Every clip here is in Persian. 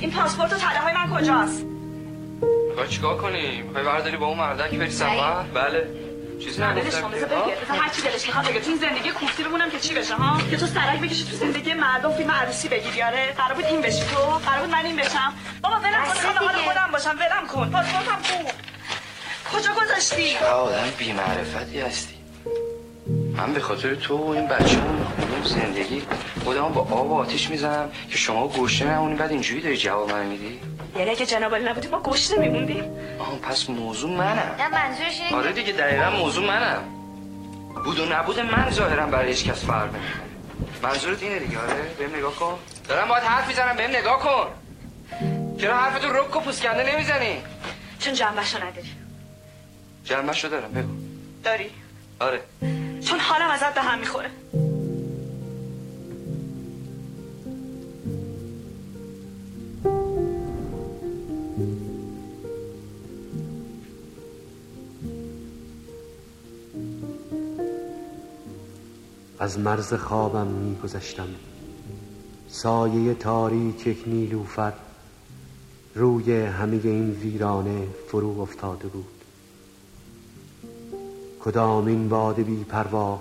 این پاسپورت و طلاهای من کجاست؟ می‌خوای چیکار کنی می‌خوای برداری با اون مردک بری سفر؟ بله. چیزی نگفتم هر چی دلش می‌خواد بگه. تو این زندگی کوفتی بمونم که چی بشه ها؟ که تو سرک بکشی تو زندگی مردم فیلم عروسی بگیری آره قرار بود این بشی تو قرار بود من این بشم. بابا ولم کن می‌خوام حال خودم باشم. ولم کن. پاسپورتم کو کجا گذاشتی؟ آدم بی معرفتی هستی. من به خاطر تو و این بچه اون زندگی خودم با آب و آتیش می‌زنم که شما گوشه نمونی بعد اینجوری داری جواب من میدی؟ یعنی اگه جناب نبودی ما گوشته میموندیم. آه پس موضوع منم. نه منظورش اینه. آره دیگه دقیقا موضوع منم. بود و نبود من ظاهرم برای هیچ کس فرق نمی‌کنه. منظورت اینه دیگه آره؟ بهم نگاه کن. دارم باید حرف می‌زنم بهم نگاه کن. چرا حرفتو رک و پوسکنده نمی‌زنی؟ چون جنبشو نداری. جنبشو دارم بگو. داری. آره. حالم ازت به هم می‌خوره. از مرز خوابم می گذشتم سایه تاریک یک نیلوفر روی همه این ویرانه فرو افتاده بود. کدام این باد بی پروا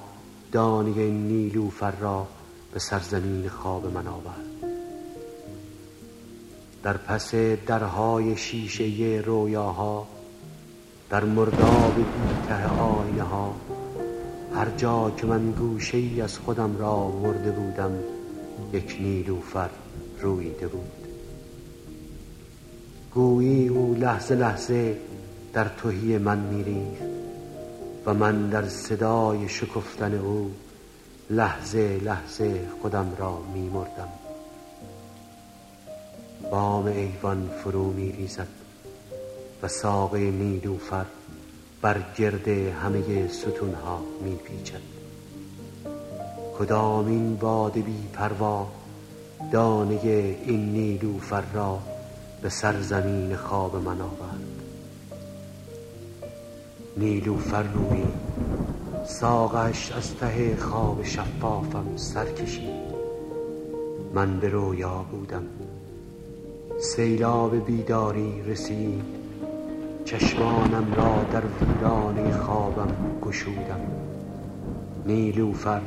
دانه نیلوفر را به سرزمین خواب من آورد. در پس درهای شیشه رویاها در مرداب بیته آینه ها هر جا که من گوشه ای از خودم را مرده بودم یک نیلوفر رویده بود. گویی او لحظه لحظه در توهی من میریخت. و من در صدای شکفتن او لحظه لحظه خودم را میمردم. بام ایوان فرو میریزد و ساقه نیلوفر بر گرد همه ستونها می پیچد کدام این باد بی پروا دانه این نیلوفر را به سرزمین خواب من آورد؟ نیلوفر روی ساقش از ته خواب شفافم سر کشید. من به رویا بودم. سیلاب بیداری رسید. چشمانم را در ویرانه خوابم گشودم. نیلوفر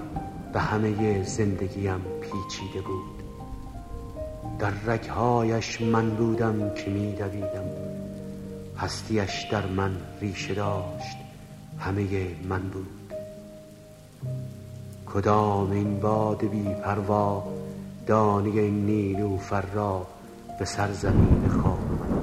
به همه زندگیم پیچیده بود. در رگهایش من بودم که میدویدم. هستیش در من ریشه داشت همه من بود. کدام این باد بی پروا دانه نیلوفر را به سرزمین خواب